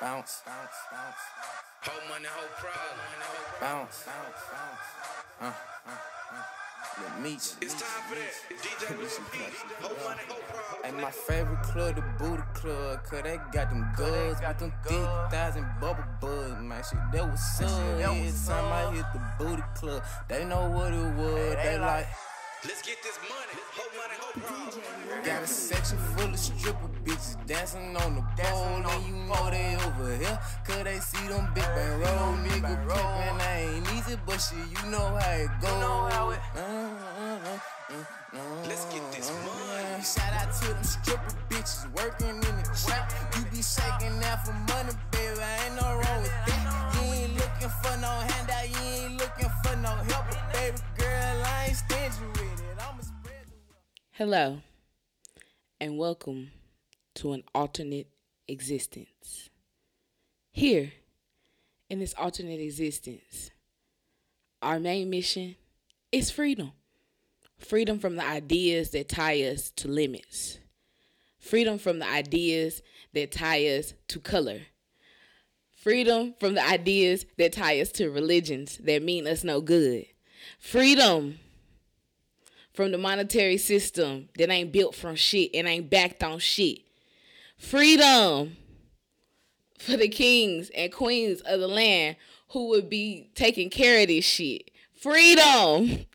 Bounce, bounce, bounce. Whole money, whole problem. Bounce, bounce, bounce. Uh, uh, uh. Let me. It's time for that. DJ Lil P. Whole money, whole problem. And my favorite club, the Booty Club, cause they got them goods with them thick thighs and bubble bud, man. Shit, that was up. Every time I hit the Booty Club, they know what it was. They like. Let's get this money. Whole money, whole problem. Got a section full of stripper bitches dancing on the pole, and you know they over here, cause they see them big bang roll, nigga pimpin' ain't easy, but shit, you know how it go. Uh, uh, uh, uh, Let's get this money. Shout out to them stripper bitches working in the trap. You be shaking that for money, Hello, and welcome to an alternate existence. Here, in this alternate existence, our main mission is freedom. Freedom from the ideas that tie us to limits. Freedom from the ideas that tie us to color. Freedom from the ideas that tie us to religions that mean us no good. Freedom from the monetary system that ain't built from shit and ain't backed on shit. Freedom for the kings and queens of the land who would be taking care of this shit. Freedom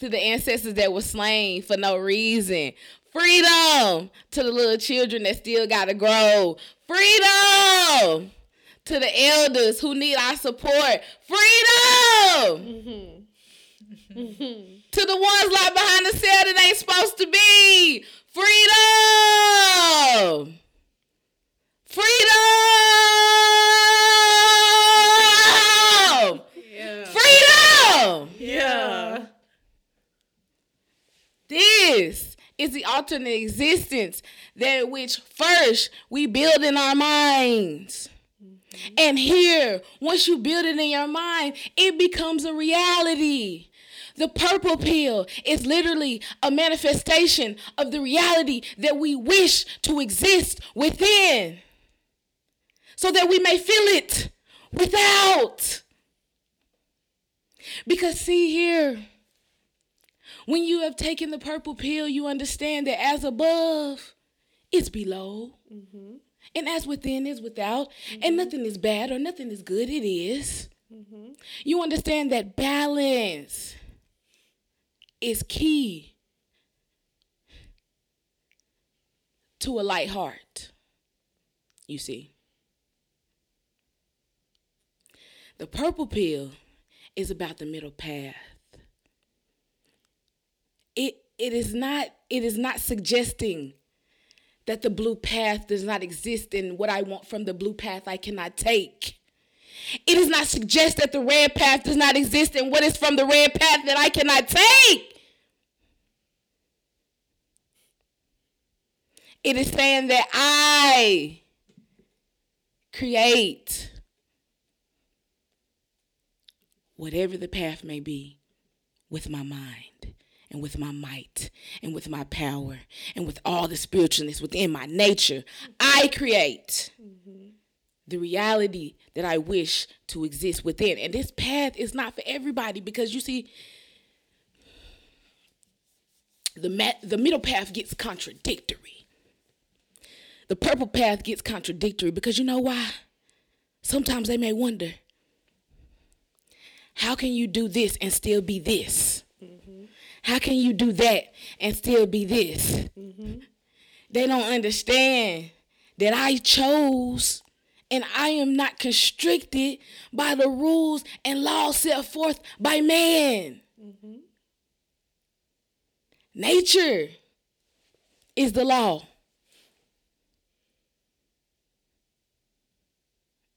to the ancestors that were slain for no reason. Freedom to the little children that still gotta grow. Freedom to the elders who need our support. Freedom mm-hmm. Mm-hmm. To the ones locked behind the cell that ain't supposed to be. Freedom! Freedom! Freedom! Yeah. This is the alternate existence that which first we build in our minds. Mm-hmm. And here, once you build it in your mind, it becomes a reality. The purple pill is literally a manifestation of the reality that we wish to exist within so that we may feel it without. Because, see here, when you have taken the purple pill, you understand that as above, it's below. Mm-hmm. And as within is without. And mm-hmm. nothing is bad or nothing is good. It is. Mm-hmm. You understand that balance is key to a light heart. You see. The purple pill is about the middle path it it is not it is not suggesting that the blue path does not exist and what I want from the blue path I cannot take. It does not suggest that the red path does not exist and what is from the red path that I cannot take. It is saying that I create whatever the path may be with my mind and with my might and with my power and with all the spiritualness within my nature. I create mm-hmm. The reality that I wish to exist within. And this path is not for everybody because you see, the, ma- the middle path gets contradictory. The purple path gets contradictory because you know why? Sometimes they may wonder how can you do this and still be this? How can you do that and still be this? Mm-hmm. They don't understand that I chose and I am not constricted by the rules and laws set forth by man. Nature is the law.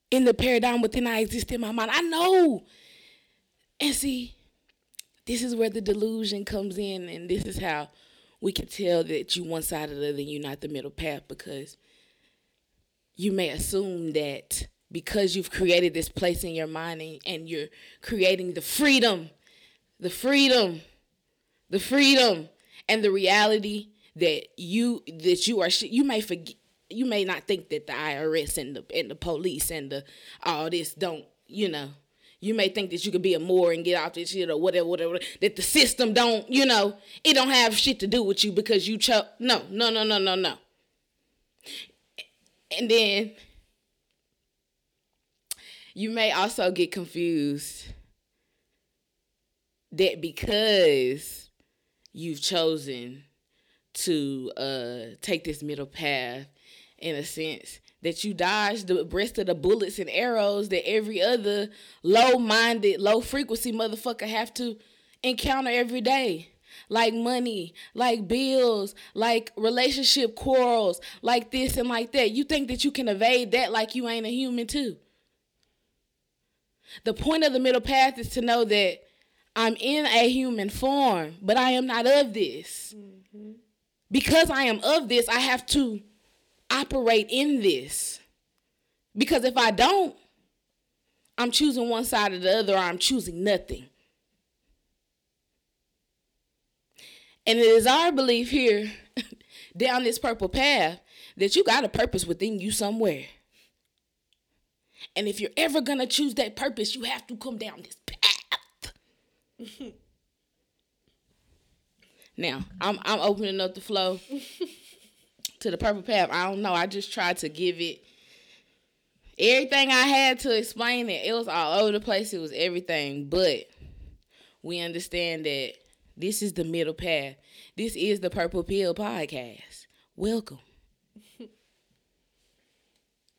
In the paradigm within I exist in my mind. I know. And see, this is where the delusion comes in, and this is how we can tell that you one side or the other you're not the middle path because you may assume that because you've created this place in your mind and, and you're creating the freedom, the freedom, the freedom, and the reality that you that you are you may forget you may not think that the IRS and the and the police and the all this don't, you know. You may think that you could be a Moor and get off this shit or whatever, whatever. That the system don't, you know, it don't have shit to do with you because you chose. No, no, no, no, no, no. And then you may also get confused that because you've chosen to uh take this middle path in a sense that you dodge the rest of the bullets and arrows that every other low-minded low frequency motherfucker have to encounter every day like money like bills like relationship quarrels like this and like that you think that you can evade that like you ain't a human too the point of the middle path is to know that I'm in a human form, but I am not of this. Mm-hmm. Because I am of this, I have to operate in this. Because if I don't, I'm choosing one side or the other, or I'm choosing nothing. And it is our belief here down this purple path that you got a purpose within you somewhere. And if you're ever going to choose that purpose, you have to come down this path. now, I'm I'm opening up the flow to the purple path. I don't know. I just tried to give it everything I had to explain it. It was all over the place. It was everything, but we understand that this is the middle path. This is the Purple Pill podcast. Welcome.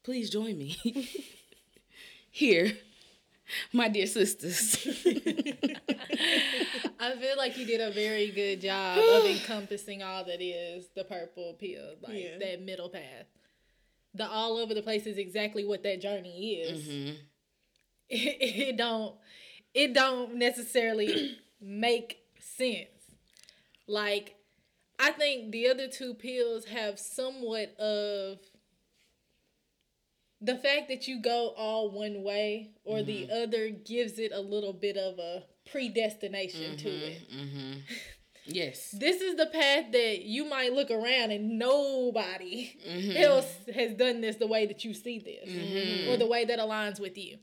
Please join me. here, my dear sisters. I feel like you did a very good job of encompassing all that is the purple pill, like yeah. that middle path. The all over the place is exactly what that journey is. Mm-hmm. It, it don't it don't necessarily make sense. Like I think the other two pills have somewhat of the fact that you go all one way or mm-hmm. the other gives it a little bit of a predestination mm-hmm, to it. Mm-hmm. Yes. this is the path that you might look around and nobody mm-hmm. else has done this the way that you see this mm-hmm. or the way that aligns with you.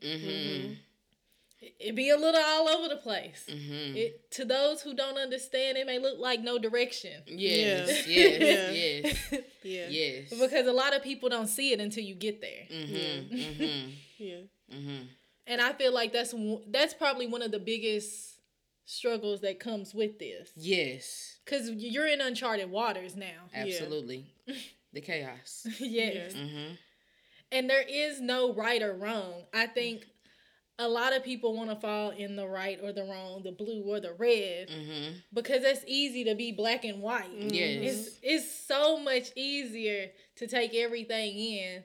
It be a little all over the place. Mm-hmm. It to those who don't understand, it may look like no direction. Yes, yeah. yes, yes, yeah. yes. Because a lot of people don't see it until you get there. Mm-hmm. mm-hmm. yeah. Mm-hmm. And I feel like that's that's probably one of the biggest struggles that comes with this. Yes. Because you're in uncharted waters now. Absolutely. Yeah. the chaos. yes. Mm-hmm. And there is no right or wrong. I think a lot of people want to fall in the right or the wrong, the blue or the red, mm-hmm. because it's easy to be black and white. Yes, it's it's so much easier to take everything in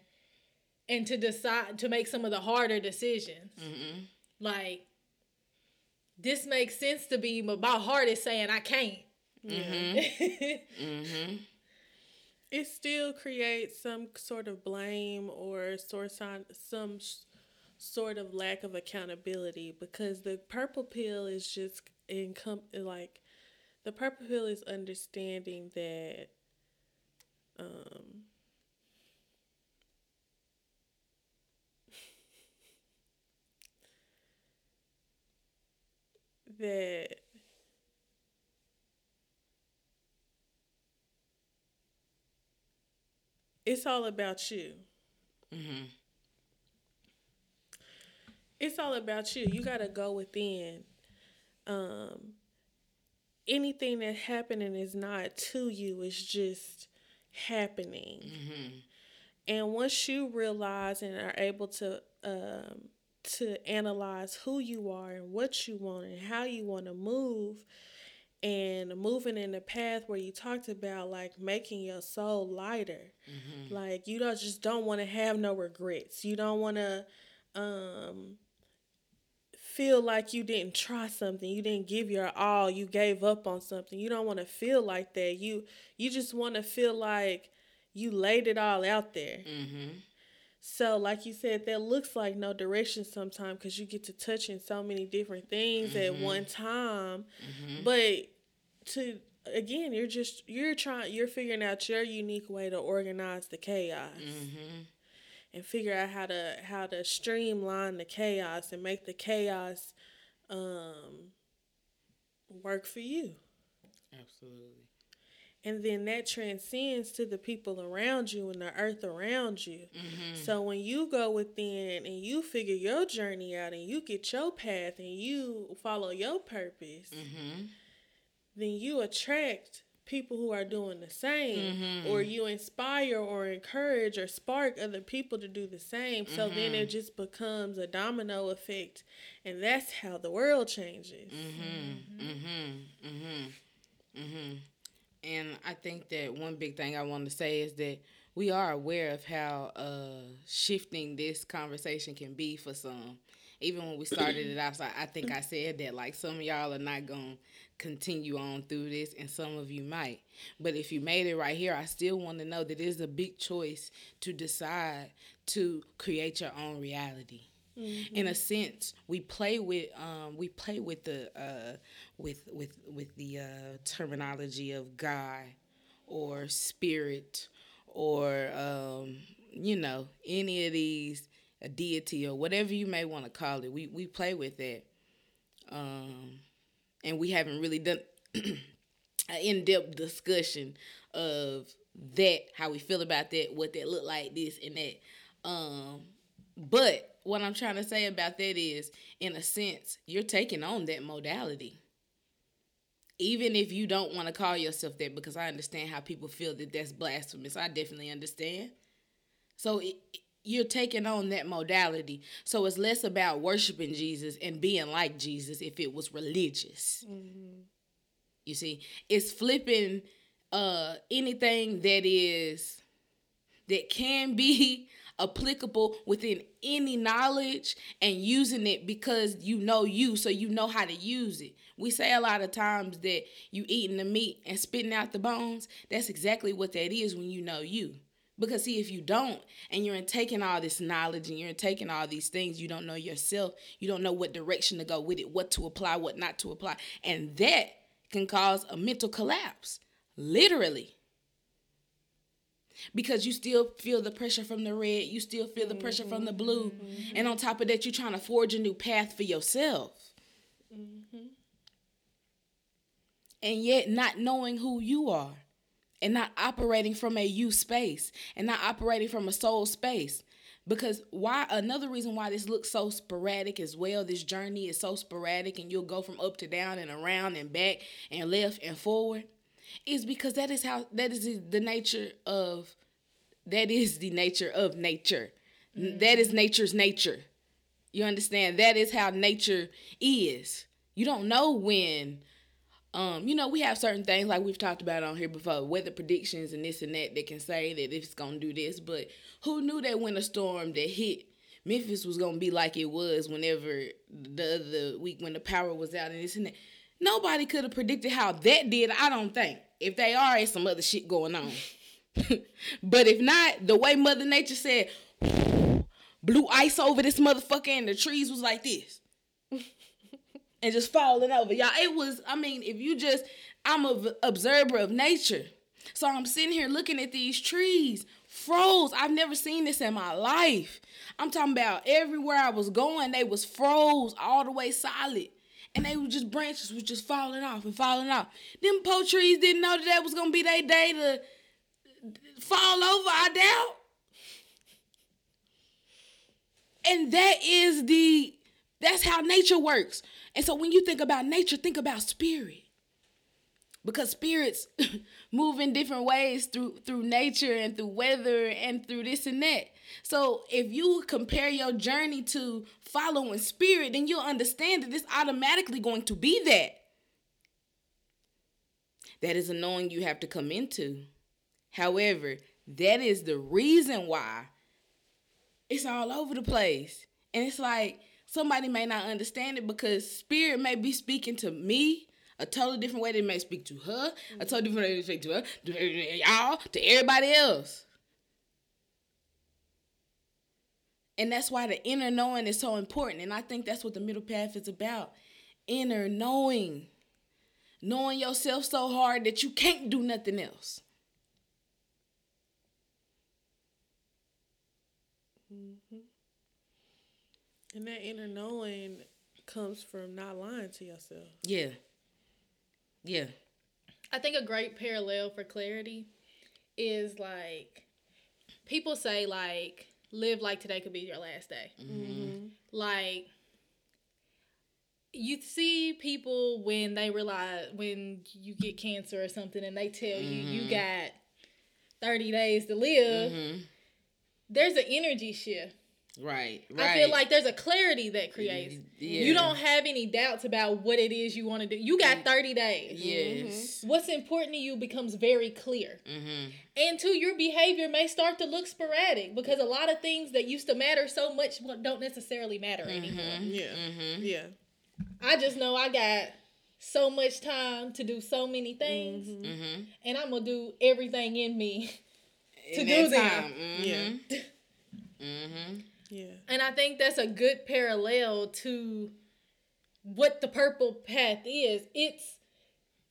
and to decide to make some of the harder decisions. Mm-hmm. Like this makes sense to be, but my heart is saying I can't. Mm-hmm. mm-hmm. It still creates some sort of blame or source on some sort of lack of accountability because the purple pill is just income like the purple pill is understanding that um that it's all about you. Mm-hmm it's all about you. You got to go within. Um, anything that happening is not to you. It's just happening. Mm-hmm. And once you realize and are able to um, to analyze who you are and what you want and how you want to move, and moving in the path where you talked about like making your soul lighter, mm-hmm. like you don't just don't want to have no regrets. You don't want to um feel like you didn't try something you didn't give your all you gave up on something you don't want to feel like that you you just want to feel like you laid it all out there mm-hmm. so like you said that looks like no direction sometimes because you get to touching so many different things mm-hmm. at one time mm-hmm. but to again, you're just you're trying you're figuring out your unique way to organize the chaos. And figure out how to how to streamline the chaos and make the chaos um work for you. Absolutely. And then that transcends to the people around you and the earth around you. So when you go within and you figure your journey out and you get your path and you follow your purpose, then you attract people who are doing the same mm-hmm. or you inspire or encourage or spark other people to do the same. So then mm-hmm. it just becomes a domino effect and that's how the world changes. Mm-hmm. And I think that one big thing I want to say is that we are aware of how uh, shifting this conversation can be for some. Even when we started it out, I think I said that like some of y'all are not going to continue on through this, and some of you might. But if you made it right here, I still want to know that it is a big choice to decide to create your own reality. In a sense we play with um we play with the uh with with with the uh terminology of god or spirit or um you know any of these a deity or whatever you may want to call it. We we play with that um and we haven't really done an in-depth discussion of that how we feel about that what that look like this and that um but what I'm trying to say about that is, in a sense, you're taking on that modality. Even if you don't want to call yourself that, because I understand how people feel that that's blasphemous. I definitely understand. So it, you're taking on that modality. So it's less about worshiping Jesus and being like Jesus if it was religious. You see, it's flipping uh anything that is that can be applicable within any knowledge and using it because you know you so you know how to use it we say a lot of times that you eating the meat and spitting out the bones that's exactly what that is when you know you because see if you don't and you're in taking all this knowledge and you're in taking all these things you don't know yourself. You don't know what direction to go with it what to apply what not to apply. And that can cause a mental collapse literally. Because you still feel the pressure from the red, you still feel the pressure from the mm-hmm. blue, mm-hmm. and on top of that, you're trying to forge a new path for yourself. Mm-hmm. And yet, not knowing who you are, and not operating from a you space, and not operating from a soul space. Because why? Another reason why this looks so sporadic as well. This journey is so sporadic, and you'll go from up to down and around and back and left and forward is because that is how that is the nature of that is the nature of nature. N- mm-hmm. That is nature's nature. You understand? That is how nature is. You don't know when um, you know, we have certain things like we've talked about on here before, weather predictions and this and that that can say that it's gonna do this, but who knew that winter storm that hit Memphis was gonna be like it was whenever the other week when the power was out and this and that. Nobody could have predicted how that did, I don't think. If they are, it's some other shit going on. but if not, the way Mother Nature said, blew ice over this motherfucker and the trees was like this. And just falling over. Y'all, it was, I mean, if you just, I'm a v- observer of nature. So I'm sitting here looking at these trees, froze. I've never seen this in my life. I'm talking about everywhere I was going, they was froze all the way solid. And they were just branches was just falling off and falling off. Them po trees didn't know that that was gonna be their day to fall over, I doubt. And that is the that's how nature works. And so when you think about nature, think about spirit. Because spirits move in different ways through through nature and through weather and through this and that. So if you compare your journey to following spirit, then you'll understand that it's automatically going to be that. That is a knowing you have to come into. However, that is the reason why it's all over the place. And it's like somebody may not understand it because spirit may be speaking to me a totally different way than it may speak to her, a mm-hmm. totally different way to speak to her, to y'all, to everybody else. And that's why the inner knowing is so important. And I think that's what the middle path is about. Inner knowing. knowing yourself so hard that you can't do nothing else. Mm-hmm. And that inner knowing comes from not lying to yourself. Yeah. Yeah. I think a great parallel for clarity is like people say like live like today could be your last day. Mm-hmm. Like you see people when they realize when you get cancer or something and they tell you you mm-hmm. got 30 days to live. Mm-hmm. There's an energy shift. Right. Right. I feel like there's a clarity that creates. Yeah. You don't have any doubts about what it is you want to do. You got 30 days. Yes. What's important to you becomes very clear. Mm-hmm. And two, your behavior may start to look sporadic because a lot of things that used to matter so much don't necessarily matter anymore. Yeah. Mm-hmm. Yeah. I just know I got so much time to do so many things, Mm-hmm. and I'm gonna do everything in me to In do that them. time. Mhm. Yeah. Mm-hmm. Yeah. And I think that's a good parallel to what the purple path is. It's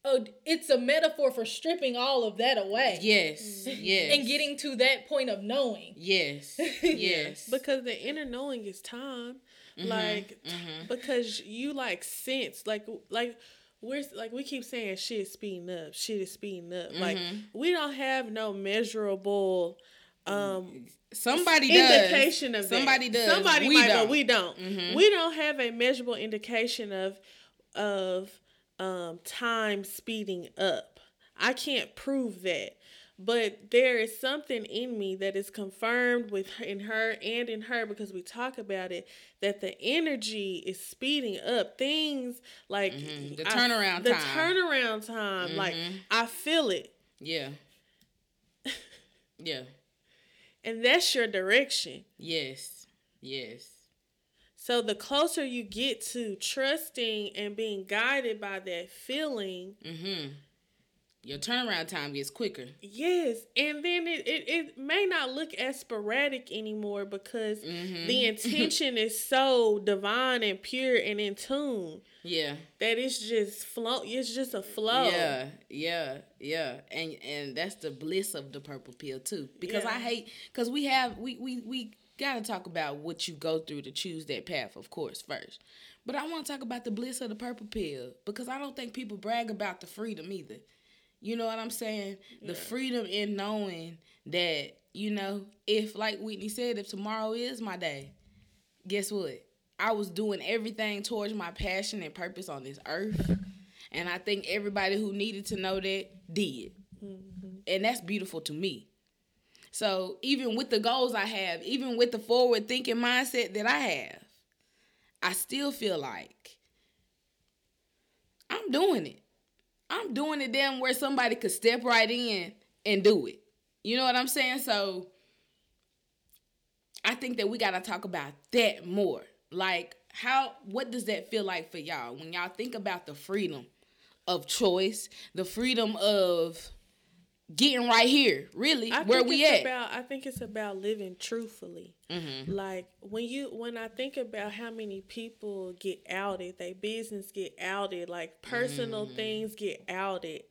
a it's a metaphor for stripping all of that away Yes. Yes. and getting to that point of knowing. Yes. Yes. Because the inner knowing is time. Mm-hmm. Like because you like sense like like we're like we keep saying shit is speeding up, shit is speeding up. Like Mm-hmm. we don't have no measurable um Somebody does. indication of that. Somebody does. Somebody we might, don't. but we don't. Mhm. We don't have a measurable indication of of um time speeding up. I can't prove that. But there is something in me that is confirmed with in her and in her because we talk about it that the energy is speeding up. Things like Mhm. The I- turnaround the turnaround time, like Mhm. I feel it, Yeah. yeah. And that's your direction. Yes. Yes. So the closer you get to trusting and being guided by that feeling, Mm-hmm. Your turnaround time gets quicker. yes, and then it, it, it may not look as sporadic anymore because Mhm. the intention is so divine and pure and in tune Yeah. that it's just flow. It's just a flow. Yeah, yeah, yeah, and and that's the bliss of the purple pill too. Because I hate because we have we we we gotta talk about what you go through to choose that path, of course, first. But I want to talk about the bliss of the purple pill because I don't think people brag about the freedom either. You know what I'm saying? The freedom in knowing that you know if like Whitney said, if tomorrow is my day, guess what? I was doing everything towards my passion and purpose on this earth. And I think everybody who needed to know that did. Mm-hmm. And that's beautiful to me. So even with the goals I have, even with the forward thinking mindset that I have, I still feel like I'm doing it. I'm doing it damn where somebody could step right in and do it. You know what I'm saying? So I think that we gotta talk about that more. Like, how what does that feel like for y'all when y'all think about the freedom of choice, the freedom of getting right here, really, I where we at? About, I think it's about living truthfully. Mm-hmm. Like when you when I think about how many people get outed, their business get outed, like personal Mm. things get outed,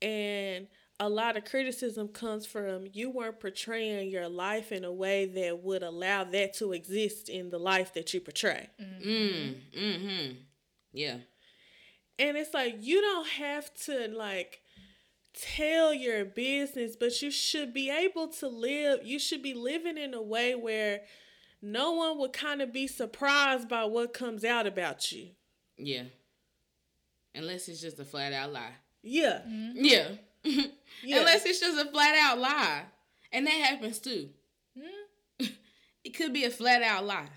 and a lot of criticism comes from you weren't portraying your life in a way that would allow that to exist in the life that you portray. Mm, mm-hmm. Yeah. And it's like you don't have to like tell your business, but you should be able to live. You should be living in a way where no one would kind of be surprised by what comes out about you. Yeah. Unless it's just a flat out lie. Yeah. Mm-hmm. Yeah. Yeah. Unless it's just a flat out lie. And that happens too. Mm-hmm. it could be a flat out lie.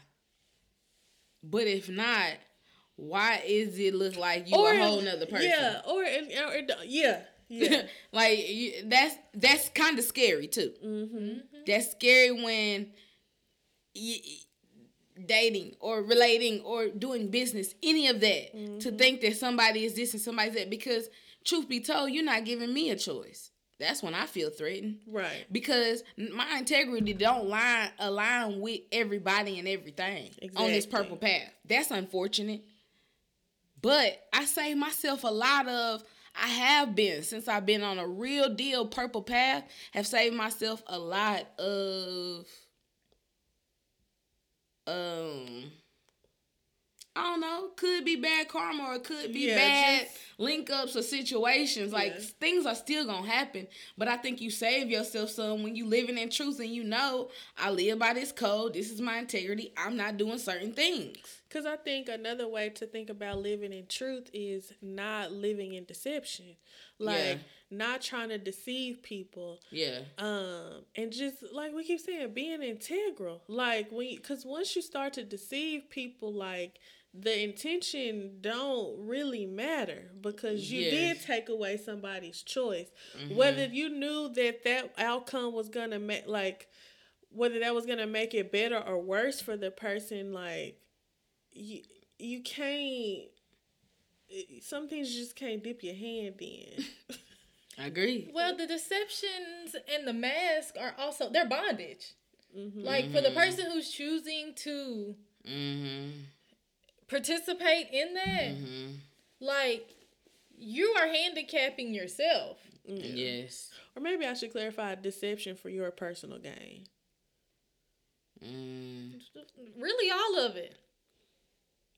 But if not, why is it look like you a whole nother person? Yeah, or, or, or yeah, yeah. like you, that's that's kind of scary too. mm-hmm. That's scary when y dating or relating or doing business, any of that, to think that somebody is this and somebody's that. Because truth be told, you're not giving me a choice. That's when I feel threatened Right. because my integrity don't line align with everybody and everything on this purple path. That's unfortunate. But I save myself a lot of I have been since I've been on a real deal purple path. Have saved myself a lot of um I don't know, could be bad karma or it could be Yeah, bad just- link ups or situations. Like Yeah. things are still gonna happen. But I think you save yourself some when you living in truth and you know I live by this code, this is my integrity, I'm not doing certain things. Because I think another way to think about living in truth is not living in deception. Like, Yeah. not trying to deceive people. Yeah. Um, and just like we keep saying, being integral. Like, when, because once you start to deceive people, like, the intention don't really matter because you Yes. did take away somebody's choice. Whether you knew that that outcome was gonna make, like, whether that was gonna make it better or worse for the person, like, you you can't. Some things you just can't dip your hand in. I agree. Well, the deceptions and the mask are also they're bondage. Like for the person who's choosing to Mm-hmm. participate in that, Mm-hmm. like you are handicapping yourself. Yes. or maybe I should clarify deception for your personal gain. Mm. Really, all of it.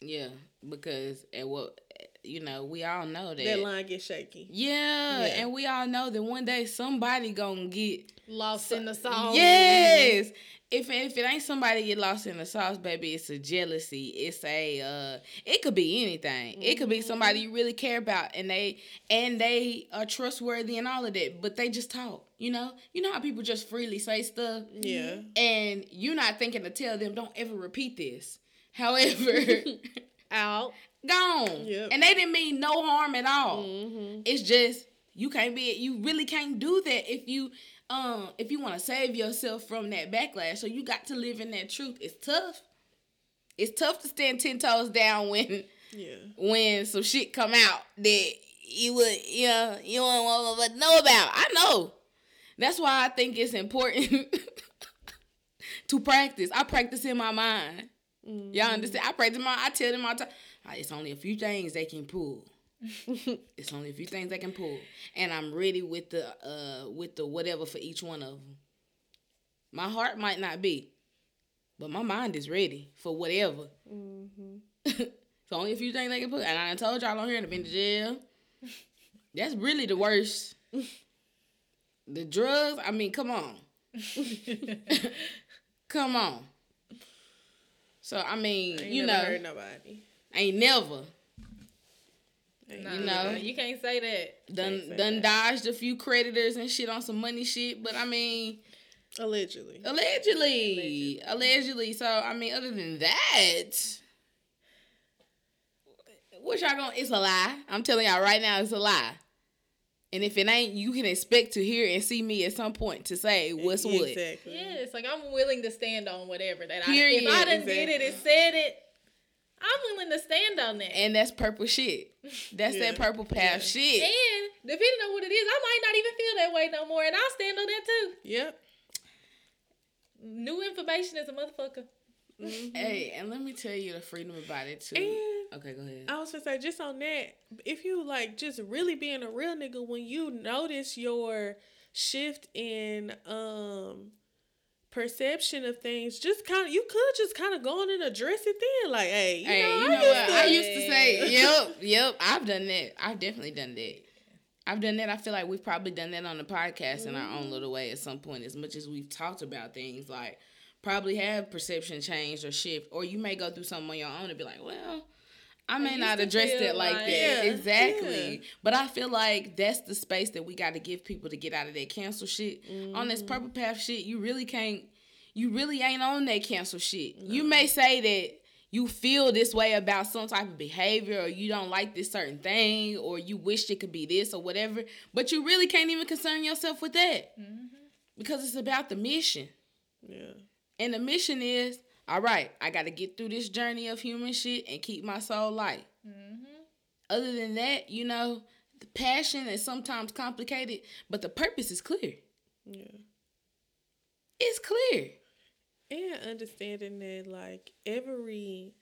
Yeah, because at what you know, we all know that. That line gets shaky. Yeah, Yeah. and we all know that one day somebody gonna get Lost in the sauce. yes. If if it ain't somebody get lost in the sauce, baby, it's a jealousy. It's a uh, it could be anything. It could be somebody you really care about, and they and they are trustworthy and all of that. But they just talk. You know, you know how people just freely say stuff. Yeah. and you're not thinking to tell them don't ever repeat this. However, Out. gone. Yep. And they didn't mean no harm at all. Mm-hmm. It's just you can't be you really can't do that if you um if you want to save yourself from that backlash. So you got to live in that truth. It's tough. It's tough to stand ten toes down when Yeah. when some shit come out that you would you know you don't want to know about. I know. That's why I think it's important to practice. I practice in my mind. Y'all understand? I pray to my. I tell them all the time. "Ah, It's only a few things they can pull. it's only a few things they can pull, and I'm ready with the uh with the whatever for each one of them. My heart might not be, but my mind is ready for whatever. it's only a few things they can put, and I told y'all on here I've been to jail. That's really the worst. the drugs. I mean, come on, come on. So I mean, Ain't you know, hurt nobody. ain't never Ain't Nah, You know. you can't say that. done say done that. dodged a few creditors and shit on some money shit. But I mean, Allegedly. allegedly, allegedly. So I mean, other than that, what y'all gonna? It's a lie. I'm telling y'all right now, it's a lie. And if it ain't, you can expect to hear and see me at some point to say what's what. Exactly. Yeah, it's like I'm willing to stand on whatever that Period. I. If I done did it and said it, I'm willing to stand on that. And that's purple shit. That's Yeah. that purple path Yeah. shit. And depending on what it is, I might not even feel that way no more, and I'll stand on that too. Yep. New information is a motherfucker. Hey, and let me tell you the freedom about it too. And okay, go ahead. I was gonna say just on that, if you like just really being a real nigga, when you notice your shift in um perception of things, just kind of you could just kind of go on and address it then, like, hey, you Hey, know, you I know used what? to- I used to say, yep, yep. I've done that. I've definitely done that. I've done that. I feel like we've probably done that on the podcast in our own little way at some point. As much as we've talked about things, like probably have perception change or shift, or you may go through something on your own and be like, well, I may used not address it like like- that. Yeah, exactly. yeah. But I feel like that's the space that we got to give people to get out of that cancel shit. On this mm-hmm. purple path shit, you really can't. You really ain't on that cancel shit. You may say that you feel this way about some type of behavior or you don't like this certain thing or you wish it could be this or whatever, but you really can't even concern yourself with that. Mm-hmm. Because it's about the mission. Yeah. And the mission is, all right, I got to get through this journey of human shit and keep my soul light. Mm-hmm. Other than that, you know, the passion is sometimes complicated, but the purpose is clear. Yeah. It's clear. And understanding that like every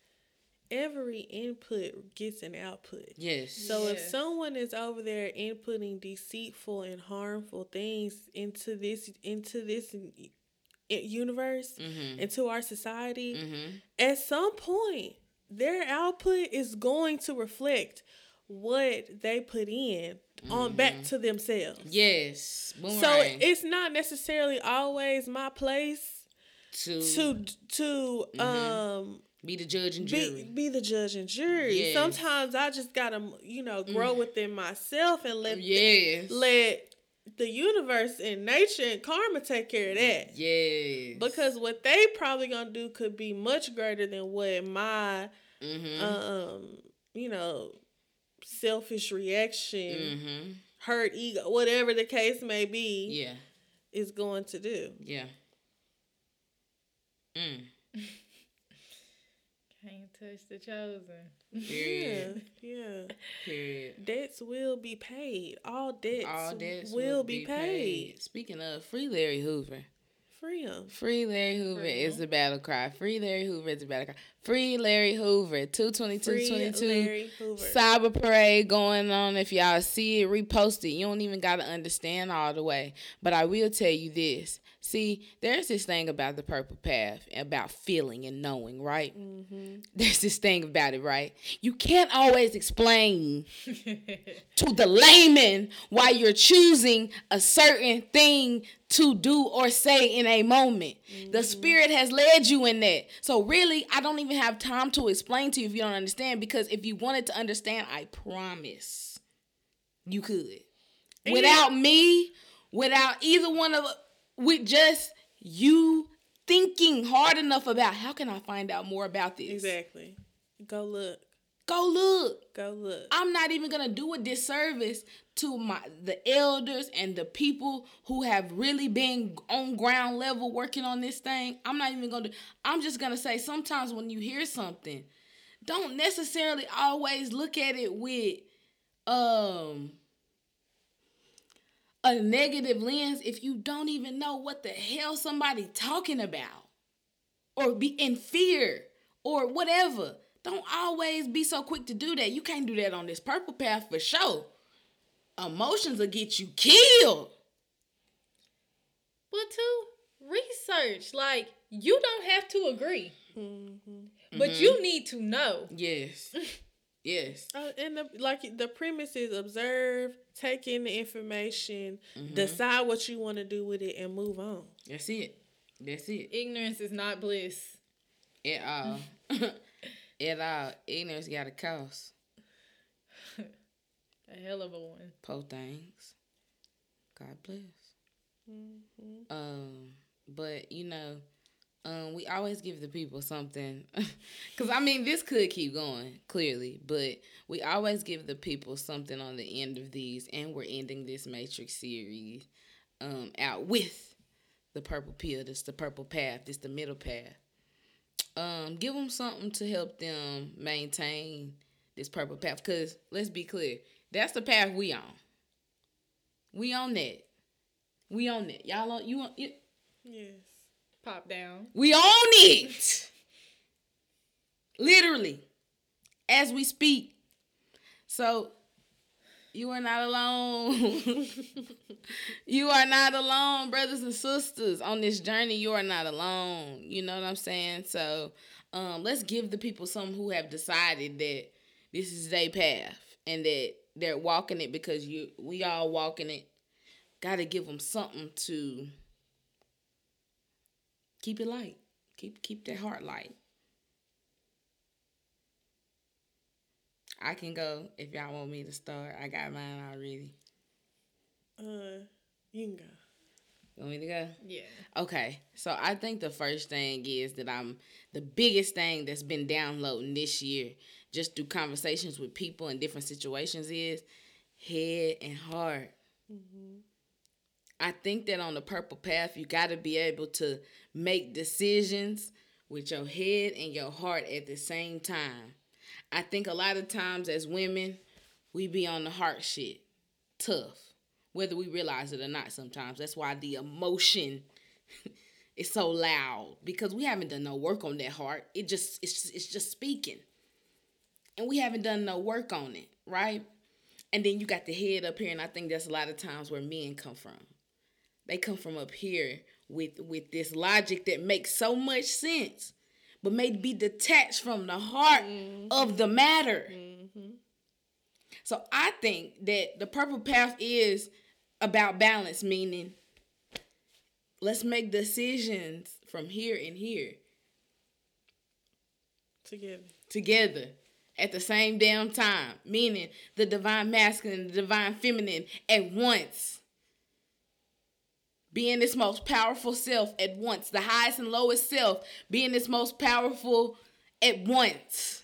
every input gets an output. Yes. So if someone is over there inputting deceitful and harmful things into this into this i- universe, Mm-hmm. into our society, Mm-hmm. at some point their output is going to reflect what they put in on back to themselves. Yes. So it's not necessarily always my place to, to to um be the judge and jury. be, be the judge and jury. Yes. Sometimes I just gotta, you know, grow within myself and let yes. let the universe and nature and karma take care of that. yes. Because what they probably gonna do could be much greater than what my Mm-hmm. um, you know, selfish reaction, mm-hmm. hurt ego, whatever the case may be, Yeah. is going to do. Yeah. Mm. Can't touch the chosen. Yeah, Period. yeah. Period. Debts will be paid. All debts, All debts will be, paid. Speaking of, free Larry Hoover. Free 'em. Free Larry Hoover Free is him. the battle cry. Free Larry Hoover is the battle cry. Free Larry Hoover. 222-22. Cyber parade going on. If y'all see it, repost it. You don't even got to understand all the way. But I will tell you this. See, there's this thing about the purple path, about feeling and knowing, right? Mm-hmm. There's this thing about it, right? You can't always explain to the layman why you're choosing a certain thing to do or say in a moment. The mm-hmm. spirit has led you in that. So really, I don't even have time to explain to you if you don't understand because if you wanted to understand, I promise you could. Without me, without either one of with just you thinking hard enough about how can I find out more about this? Exactly. Go look. Go look. Go look. I'm not even gonna do a disservice to my the elders and the people who have really been on ground level working on this thing. I'm not even gonna. I'm just gonna say sometimes when you hear something, don't necessarily always look at it with um a negative lens if you don't even know what the hell somebody talking about or be in fear or whatever. Don't always be so quick to do that. You can't do that on this purple path for sure. Emotions will get you killed. But to research, like you don't have to agree, mm-hmm. but you need to know. Yes. yes. Uh, and the, like the premise is observe, take in the information, Mm-hmm. decide what you want to do with it, and move on. That's it. That's it. Ignorance is not bliss. At all. At all. Ignorance got a cost. A hell of a one. Po things. God bless. Um, but you know, um, we always give the people something, cause I mean this could keep going clearly, but we always give the people something on the end of these, and we're ending this Matrix series, um, out with the purple pill. This the purple path. This the middle path. Um, give them something to help them maintain this purple path, cause let's be clear, that's the path we on. We on that. We on that. Y'all on you on you, Yes. Pop down. we on it. Literally. As we speak. So you are not alone. you are not alone, brothers and sisters. On this journey, you are not alone. You know what I'm saying? So um, let's give the people some who have decided that this is their path and that they're walking it because you we all walking it. Got to give them something to keep it light. Keep keep that heart light. I can go if y'all want me to start. I got mine already. Uh, you can go. Want me to go? Yeah. Okay, so I think the first thing is that I'm the biggest thing that's been downloading this year, just through conversations with people in different situations, is head and heart. I think that on the purple path, you got to be able to make decisions with your head and your heart at the same time. I think a lot of times as women, we be on the heart shit, tough, whether we realize it or not. Sometimes that's why the emotion is so loud because we haven't done no work on that heart. It just it's it's just speaking. and we haven't done no work on it, right? And then you got the head up here, and I think that's a lot of times where men come from. They come from up here with with this logic that makes so much sense, but may be detached from the heart mm-hmm. of the matter. Mm-hmm. So I think that the purple path is about balance, meaning let's make decisions from here and here together. Together at the same damn time, meaning the divine masculine, the divine feminine at once. Being its most powerful self at once, the highest and lowest self, being its most powerful at once.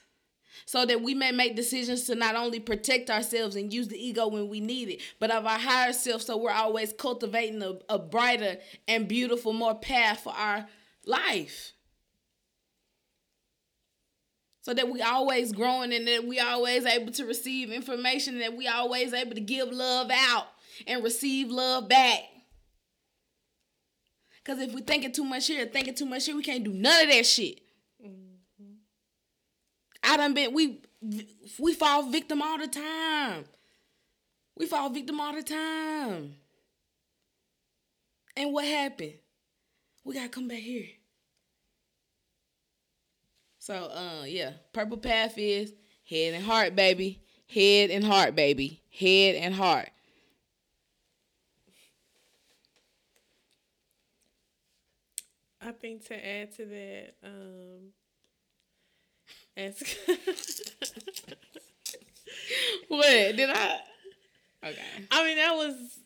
So that we may make decisions to not only protect ourselves and use the ego when we need it, but of our higher self, so we're always cultivating a, a brighter and beautiful, more path for our life. So that we always growing and that we always able to receive information that we always able to give love out and receive love back because if we thinking too much here thinking too much here we can't do none of that shit mm-hmm. i done been we we fall victim all the time we fall victim all the time and what happened we gotta come back here so uh yeah, purple path is head and heart, baby. Head and heart, baby. Head and heart. I think to add to that, um as What? Did I Okay. I mean that was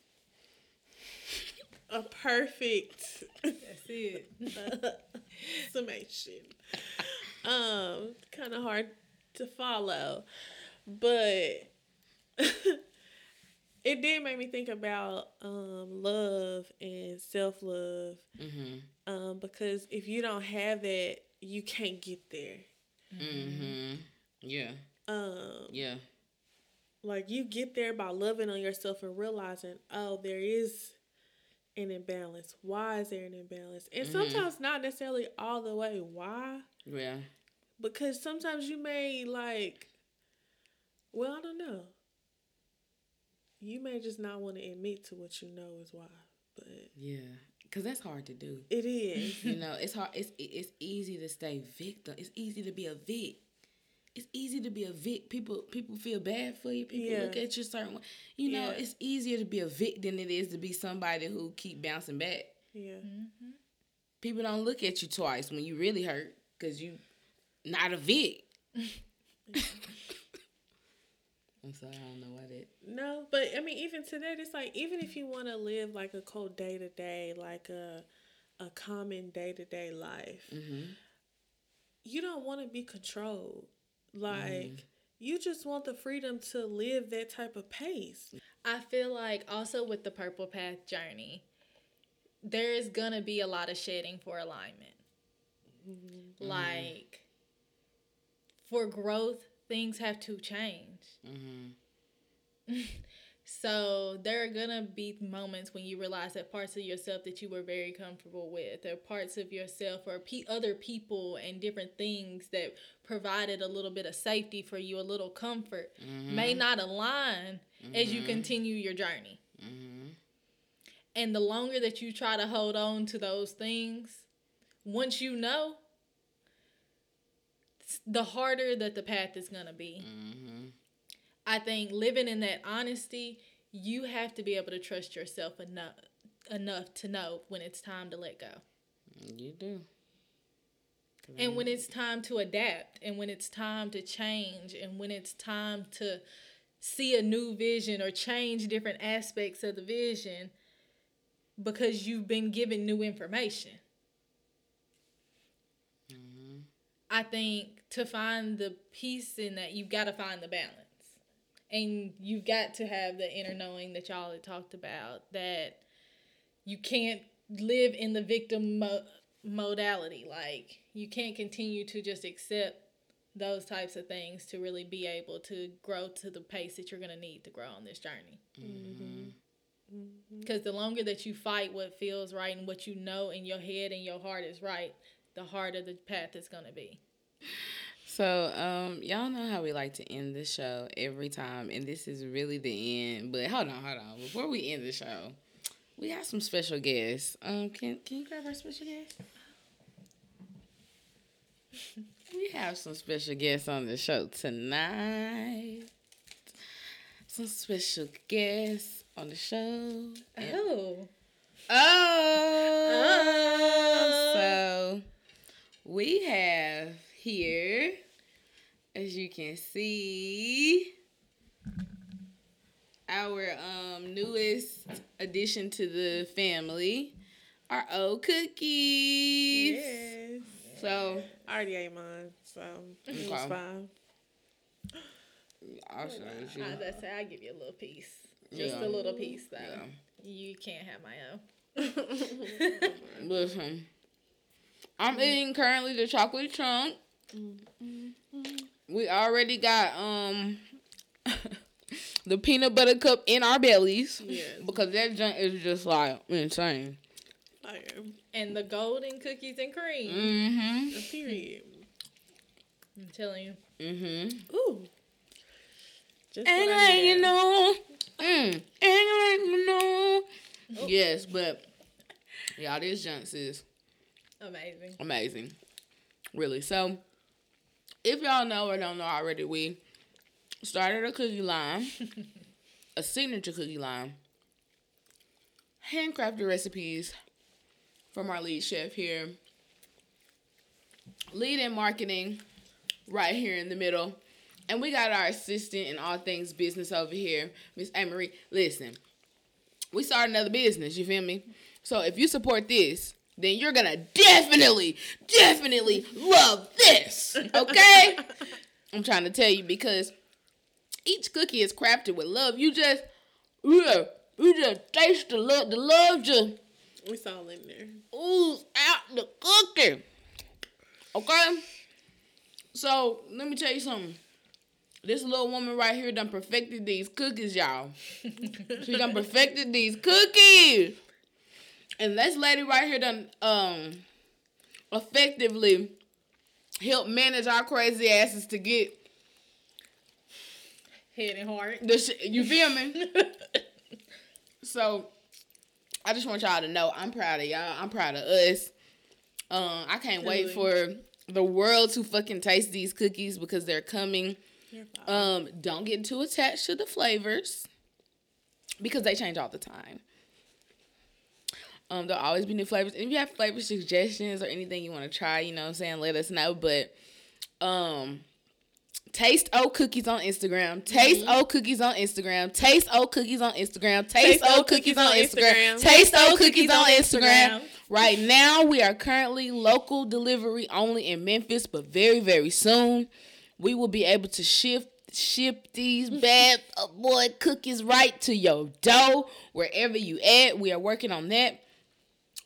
a perfect That's it. summation um, kind of hard to follow, but it did make me think about um, love and self love. Mm-hmm. Um, because if you don't have that, you can't get there. Mm-hmm. Yeah. Um. Yeah. Like you get there by loving on yourself and realizing, oh, there is an imbalance. Why is there an imbalance? And mm-hmm. sometimes not necessarily all the way. Why? Yeah because sometimes you may like well i don't know you may just not want to admit to what you know is why but yeah because that's hard to do. It is. You know it's hard it's it's easy to stay victim. It's easy to be a vic. It's easy to be a vic. People people feel bad for you. People yeah. look at you certain way. You know yeah. it's easier to be a vic than it is to be somebody who keep bouncing back. Yeah. Mm-hmm. people don't look at you twice when you really hurt because you not a Vic. I'm sorry, I don't know why that. No, but I mean, even today, it's like even if you want to live like a cold day to day, like a a common day to day life, mm-hmm. you don't want to be controlled. Like mm. you just want the freedom to live that type of pace. I feel like also with the purple path journey, there is gonna be a lot of shedding for alignment. Mm-hmm. Like for growth, things have to change. Mm-hmm. so there are gonna be moments when you realize that parts of yourself that you were very comfortable with, or parts of yourself, or pe- other people and different things that provided a little bit of safety for you, a little comfort, mm-hmm. may not align mm-hmm. as you mm-hmm. continue your journey. Mm-hmm. And the longer that you try to hold on to those things, once you know, the harder that the path is going to be. Mm-hmm. I think living in that honesty, you have to be able to trust yourself enough enough to know when it's time to let go. You do. And when it's time to adapt, and when it's time to change, and when it's time to see a new vision or change different aspects of the vision because you've been given new information. Mm-hmm. I think to find the peace in that, you've got to find the balance. And you've got to have the inner knowing that y'all had talked about that you can't live in the victim mo- modality. Like, you can't continue to just accept those types of things to really be able to grow to the pace that you're going to need to grow on this journey. Mm-hmm. Because the longer that you fight what feels right and what you know in your head and your heart is right, the harder the path is going to be. So, um, y'all know how we like to end the show every time, and this is really the end. But hold on, hold on. Before we end the show, we have some special guests. Um, can can you grab our special guest? we have some special guests on the show tonight. Some special guests on the show. Oh. Oh, so we have here, as you can see, our um newest addition to the family, our old cookies. Yes. So I already ate mine, so it was fine. I'll show you. I, that's I give you a little piece. Just Yeah. a little piece though. Yeah. You can't have my own. Listen, I'm eating currently the chocolate chunk. We already got um the peanut butter cup in our bellies Yes. because that junk is just like insane. And the golden cookies and cream. Mm-hmm. Period. I'm telling you. Mm-hmm. Ooh. Just I like you know. Mm. Ain't like you know. Yes, but y'all, this junk is Amazing. amazing. Really. So, if y'all know or don't know already, we started a cookie line, a signature cookie line, handcrafted recipes from our lead chef here, lead in marketing right here in the middle. And we got our assistant in all things business over here, Miss Amory. Listen, we started another business, you feel me? So if you support this, then you're gonna definitely, definitely love this. Okay? I'm trying to tell you because each cookie is crafted with love. You just yeah, you just taste the love the love just It's all in there. Ooh, out the cookie. Okay? So let me tell you something. This little woman right here done perfected these cookies, y'all. she done perfected these cookies. And this lady right here done um effectively help manage our crazy asses to get Head and heart. the sh- you feel me? so I just want y'all to know I'm proud of y'all. I'm proud of us. Um, I can't wait for the world to fucking taste these cookies because they're coming. Um, don't get too attached to the flavors because they change all the time. Um, there'll always be new flavors. And if you have flavor suggestions or anything you want to try, you know what I'm saying, let us know. But um Taste O Cookies on Instagram. Taste O Cookies on Instagram. Taste O Cookies on Instagram. Taste O Cookies on Instagram. Taste O Cookies on Instagram. Right now, we are currently local delivery only in Memphis, but very, very soon we will be able to shift ship these bad boy cookies right to your door wherever you at. We are working on that.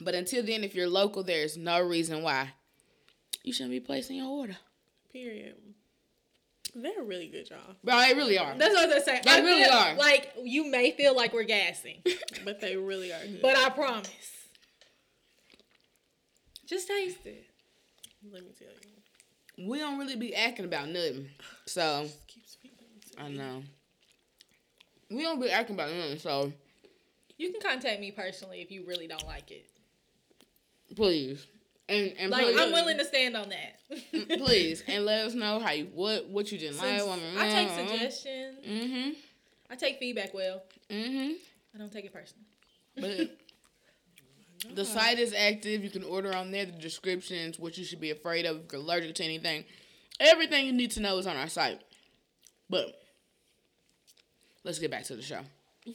But until then, if you're local, there's no reason why you shouldn't be placing your order. Period. They're really good, y'all. Bro, they really are. That's what I was saying. They I really are. Like you may feel like we're gassing, But they really are good. but I promise. Just taste it. let me tell you. We don't really be acting about nothing. So Keep speaking. to I know. We don't be acting about nothing. So You can contact me personally if you really don't like it. Please. And and Like please, I'm willing to stand on that. please and let us know how you what what you didn't like. I take suggestions. Mm-hmm. I take feedback well. Mm-hmm. I don't take it personally. But the site is active. You can order on there. The descriptions, what you should be afraid of, if you're allergic to anything. Everything you need to know is on our site. But let's get back to the show.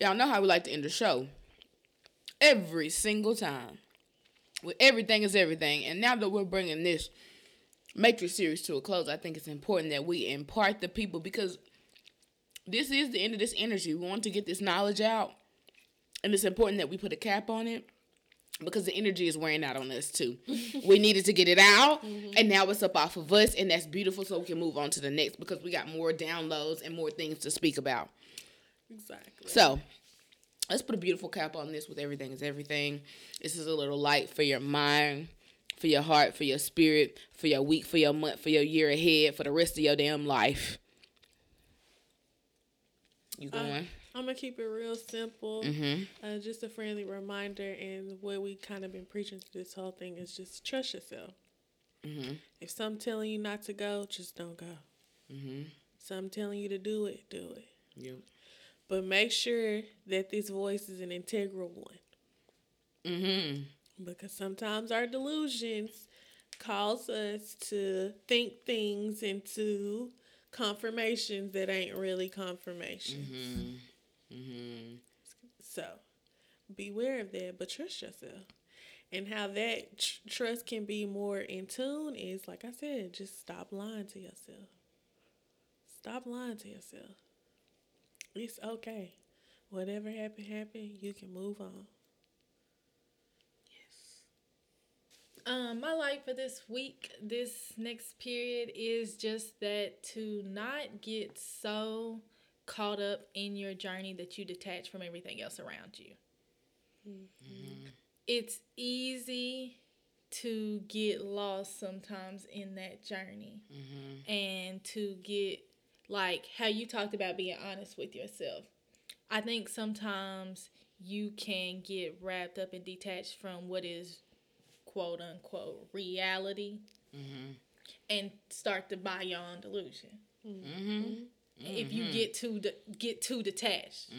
Y'all know how we like to end the show. Every single time. With everything is everything. And now that we're bringing this Matrix series to a close, I think it's important that we impart the people because this is the end of this energy. We want to get this knowledge out. And it's important that we put a cap on it because the energy is wearing out on us too. we needed to get it out, mm-hmm. and now it's up off of us, and that's beautiful. So we can move on to the next because we got more downloads and more things to speak about. Exactly. So let's put a beautiful cap on this with everything is everything. This is a little light for your mind, for your heart, for your spirit, for your week, for your month, for your year ahead, for the rest of your damn life. You going? I'm gonna keep it real simple. mm-hmm. Uh, just a friendly reminder, and what we kind of been preaching to this whole thing is just trust yourself. Mm-hmm. If something telling you not to go, just don't go. Mm-hmm. Something telling you to do it, do it. Yep. But make sure that this voice is an integral one. Mm-hmm. Because sometimes our delusions cause us to think things into confirmations that ain't really confirmations. Mm-hmm. Mm-hmm. So beware of that, but trust yourself. And how that tr- trust can be more in tune is, like I said, just stop lying to yourself. Stop lying to yourself. It's okay. Whatever happened, happened. You can move on. Yes. Um, my life for this week, this next period is just that to not get so caught up in your journey that you detach from everything else around you. It's easy to get lost sometimes in that journey and to get like how you talked about being honest with yourself. I think sometimes you can get wrapped up and detached from what is quote unquote reality mm-hmm. and start to buy your own delusion. Mm-hmm. If you mm-hmm. get too de- get too detached,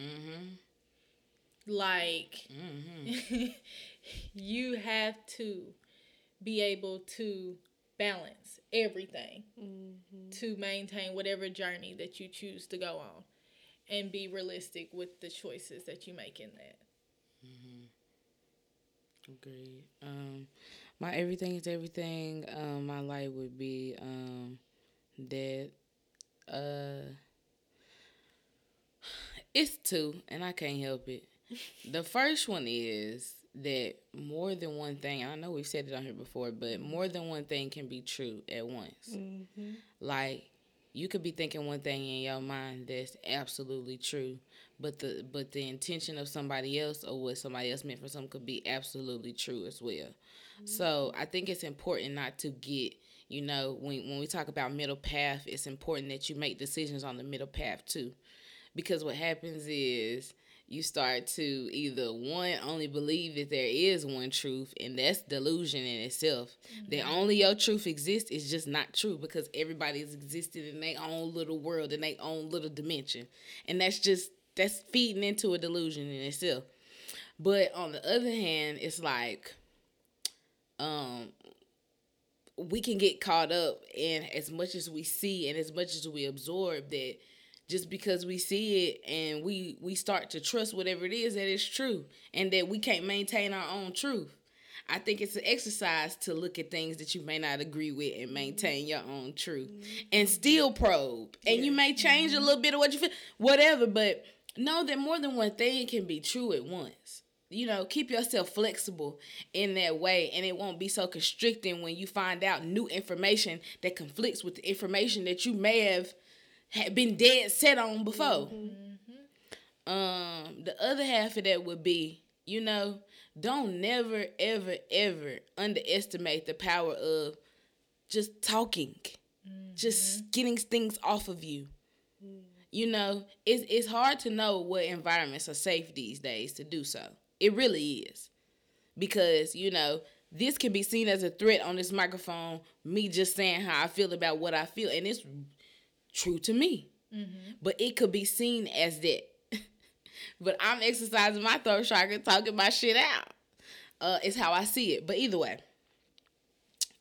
like you have to be able to balance everything to maintain whatever journey that you choose to go on and be realistic with the choices that you make in that. Agreed. Um, my everything is everything. Um, my life would be um that uh it's two, and I can't help it. the first one is that more than one thing. I know we've said it on here before, but more than one thing can be true at once. Mm-hmm. Like you could be thinking one thing in your mind that's absolutely true, but the but the intention of somebody else or what somebody else meant for something could be absolutely true as well. So mm-hmm. I think it's important not to get you know when when we talk about middle path, it's important that you make decisions on the middle path too, because what happens is you start to either one only believe that there is one truth and that's delusion in itself. That only your truth exists is just not true because everybody's existed in their own little world in their own little dimension. And that's just that's feeding into a delusion in itself. But on the other hand it's like um we can get caught up in as much as we see and as much as we absorb that just because we see it and we we start to trust whatever it is that is true and that we can't maintain our own truth. I think it's an exercise to look at things that you may not agree with and maintain your own truth mm-hmm. and still probe. And you may change a mm-hmm. little bit of what you feel whatever but know that more than one thing can be true at once. You know keep yourself flexible in that way and it won't be so constricting when you find out new information that conflicts with the information that you may have had been dead set on before. Mm-hmm. Um, the other half of that would be, you know, don't never, ever, ever underestimate the power of just talking, just mm-hmm. getting things off of you. Mm-hmm. You know, it's it's hard to know what environments are safe these days to do so. It really is, because you know this can be seen as a threat on this microphone. Me just saying how I feel about what I feel, and it's true to me. But it could be seen as that. but I'm exercising my throat chakra, talking my shit out. Uh, is how I see it. But either way,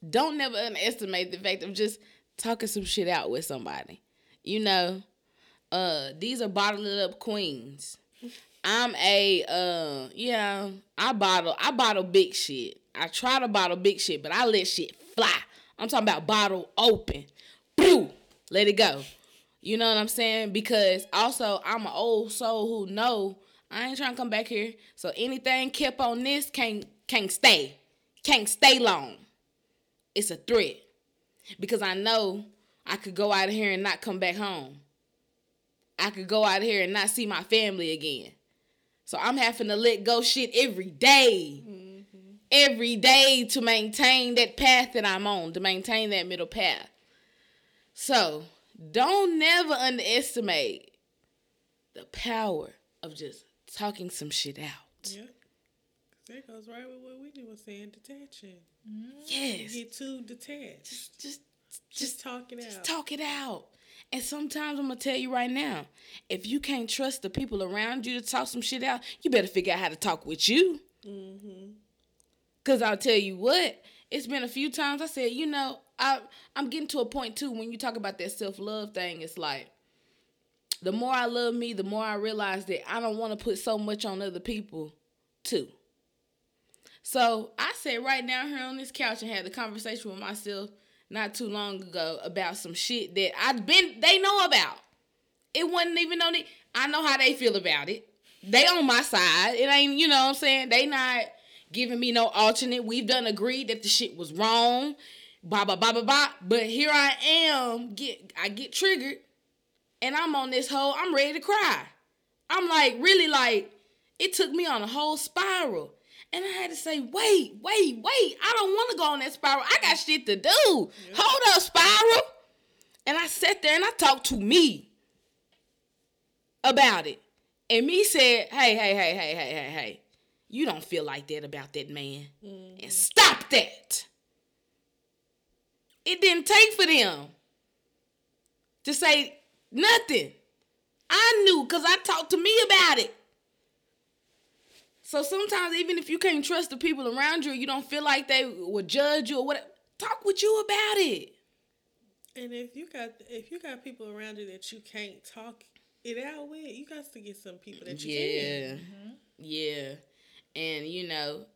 don't never underestimate the fact of just talking some shit out with somebody. You know, uh, these are bottled up queens. I'm a uh, yeah, I bottle I bottle big shit. I try to bottle big shit, but I let shit fly. I'm talking about bottle open. Boo! Let it go. You know what I'm saying? Because also I'm an old soul who know I ain't trying to come back here. So anything kept on this can't can't stay. Can't stay long. It's a threat. Because I know I could go out of here and not come back home. I could go out of here and not see my family again. So I'm having to let go shit every day. Mm-hmm. every day to maintain that path that I'm on, to maintain that middle path. So don't never underestimate the power of just talking some shit out. Yeah. That goes right with what Whitney was saying, detaching. Yes. Get too detached. Just Just just talk it out. Just talk it out. And sometimes I'm gonna tell you right now, if you can't trust the people around you to talk some shit out, you better figure out how to talk with you. Mhm. Cause I'll tell you what, it's been a few times I said, you know, I I'm getting to a point too when you talk about that self love thing. It's like the more I love me, the more I realize that I don't want to put so much on other people too. So I sat right down here on this couch and had the conversation with myself not too long ago about some shit that I've been they know about. It wasn't even on it. I know how they feel about it. They on my side. It ain't, you know what I'm saying? They not giving me no alternate. We've done agreed that the shit was wrong. Blah blah blah blah blah. But here I am, get I get triggered and I'm on this whole, I'm ready to cry. I'm like, really like, it took me on a whole spiral. And I had to say, wait, wait, wait. I don't want to go on that spiral. I got shit to do. Hold up, spiral. And I sat there and I talked to me about it. And me said, hey, hey, hey, hey, hey, hey, hey. You don't feel like that about that man. Mm-hmm. And stop that. It didn't take for them to say nothing. I knew because I talked to me about it. So sometimes, even if you can't trust the people around you, you don't feel like they will judge you or whatever. Talk with you about it. And if you got if you got people around you that you can't talk it out with, you got to get some people that you can. Yeah, mm-hmm. yeah, and you know,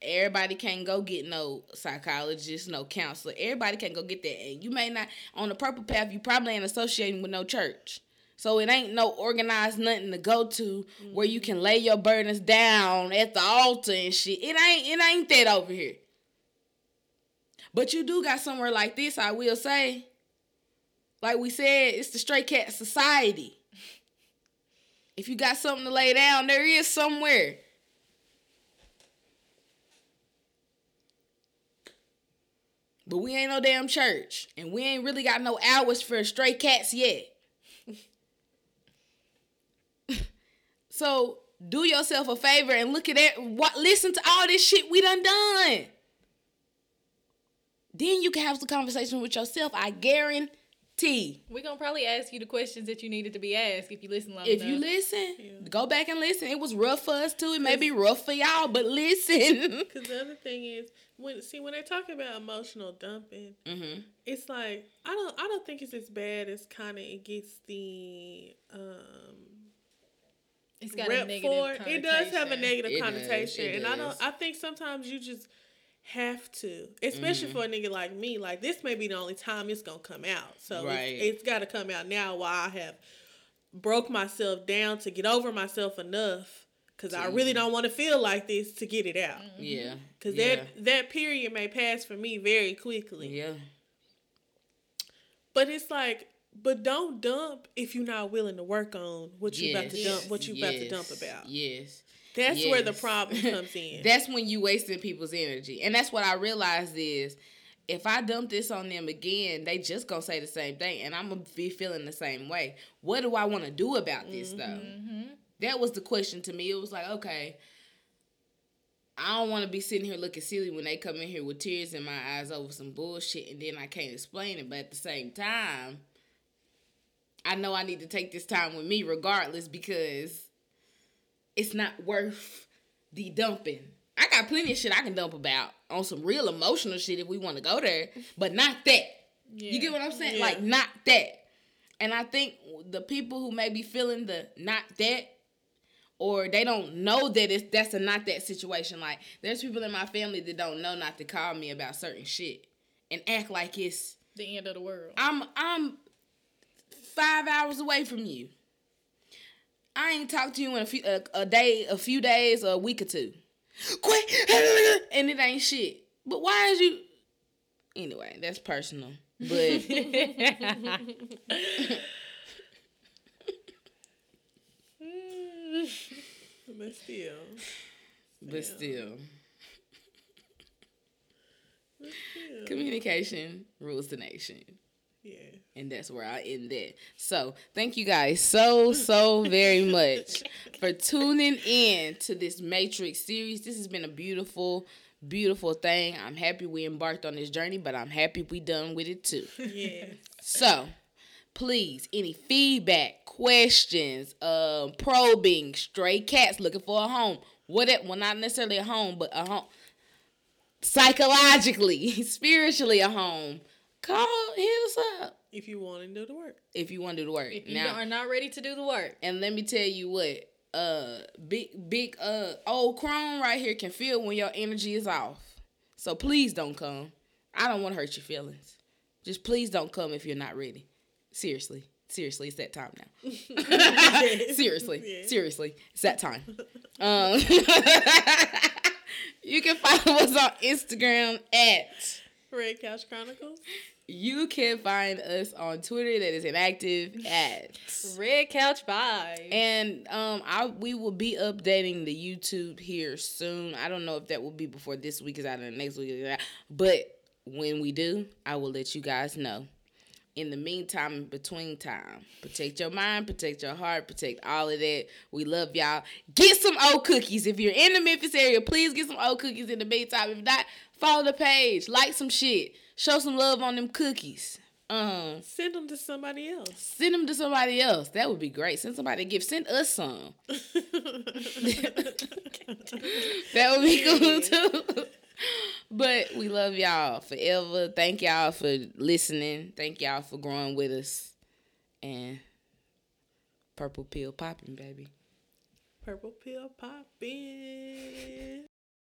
everybody can't go get no psychologist, no counselor. Everybody can't go get that, and you may not on the purple path. You probably ain't associating with no church. So it ain't no organized nothing to go to where you can lay your burdens down at the altar and shit. It ain't it ain't that over here. But you do got somewhere like this, I will say. Like we said, it's the stray cat society. If you got something to lay down, there is somewhere. But we ain't no damn church. And we ain't really got no hours for stray cats yet. so do yourself a favor and look at that. What listen to all this shit we done done. Then you can have some conversation with yourself. I guarantee. We're gonna probably ask you the questions that you needed to be asked if you listen long If enough. you listen, go back and listen. It was rough for us too. It may be rough for y'all, but listen. Because the other thing is, when see when they talk about emotional dumping, mm-hmm. it's like I don't I don't think it's as bad as kind of it gets the um it's got a negative for it. It does have a negative It connotation, it and I don't. I think sometimes you just have to, especially Mm-hmm. for a nigga like me. Like this may be the only time it's gonna come out, so Right. it's, it's got to come out now. While I have broke myself down to get over myself enough, because I really mm-hmm. don't want to feel like this to get it out. Mm-hmm. Yeah. Because yeah. that that period may pass for me very quickly. Yeah. But it's like, but don't dump if you're not willing to work on what you about to dump. What you about to dump about. Yes. That's where the problem comes in. That's when you wasting people's energy. And that's what I realized is if I dump this on them again, they just gonna say the same thing and I'm gonna be feeling the same way. What do I wanna do about this though? Mm-hmm. That was the question to me. It was like, okay, I don't wanna be sitting here looking silly when they come in here with tears in my eyes over some bullshit and then I can't explain it. But at the same time, I know I need to take this time with me regardless because it's not worth the dumping. I got plenty of shit I can dump about on some real emotional shit if we want to go there, but not that. You get what I'm saying? Yeah. Like not that. And I think the people who may be feeling the not that or they don't know that it's that's a not that situation. Like there's people in my family that don't know not to call me about certain shit and act like it's the end of the world. I'm I'm five hours away from you. I ain't talked to you in a few a, a day, a few days, a week or two. Quit, and it ain't shit. But why is you? Anyway, that's personal. But but still, but still, Communication rules the nation. Yeah. And that's where I end that. So thank you guys so, so very much for tuning in to this Matrix series. This has been a beautiful, beautiful thing. I'm happy we embarked on this journey, but I'm happy we done with it too. Yeah. So please, any feedback, questions, um, probing, stray cats looking for a home. What it well not necessarily a home, but a home psychologically, spiritually a home. Call, hit us up If you want to do the work. if you want to do the work. If you now, are not ready to do the work, and let me tell you what, uh, big big uh old Chrome right here can feel when your energy is off. So please don't come. I don't want to hurt your feelings. Just please don't come if you're not ready. Seriously, seriously, it's that time now. seriously, seriously, it's that time. Um, you can follow us on Instagram at. Red Couch Chronicles. You can find us on Twitter that is inactive at. Red Couch Vibes. And um, I we will be updating the YouTube here soon. I don't know if that will be before this week is out or next week is out, but when we do, I will let you guys know. In the meantime, in between time, protect your mind, protect your heart, protect all of that. We love y'all. Get some old cookies. If you're in the Memphis area, please get some old cookies in the meantime. If not, follow the page, like some shit, show some love on them cookies. Um, Send them to somebody else. send them to somebody else. That would be great. Send somebody a gift. Send us some. that would be cool too. But we love y'all forever. Thank y'all for listening. Thank y'all for growing with us. And purple pill popping, baby. Purple pill popping.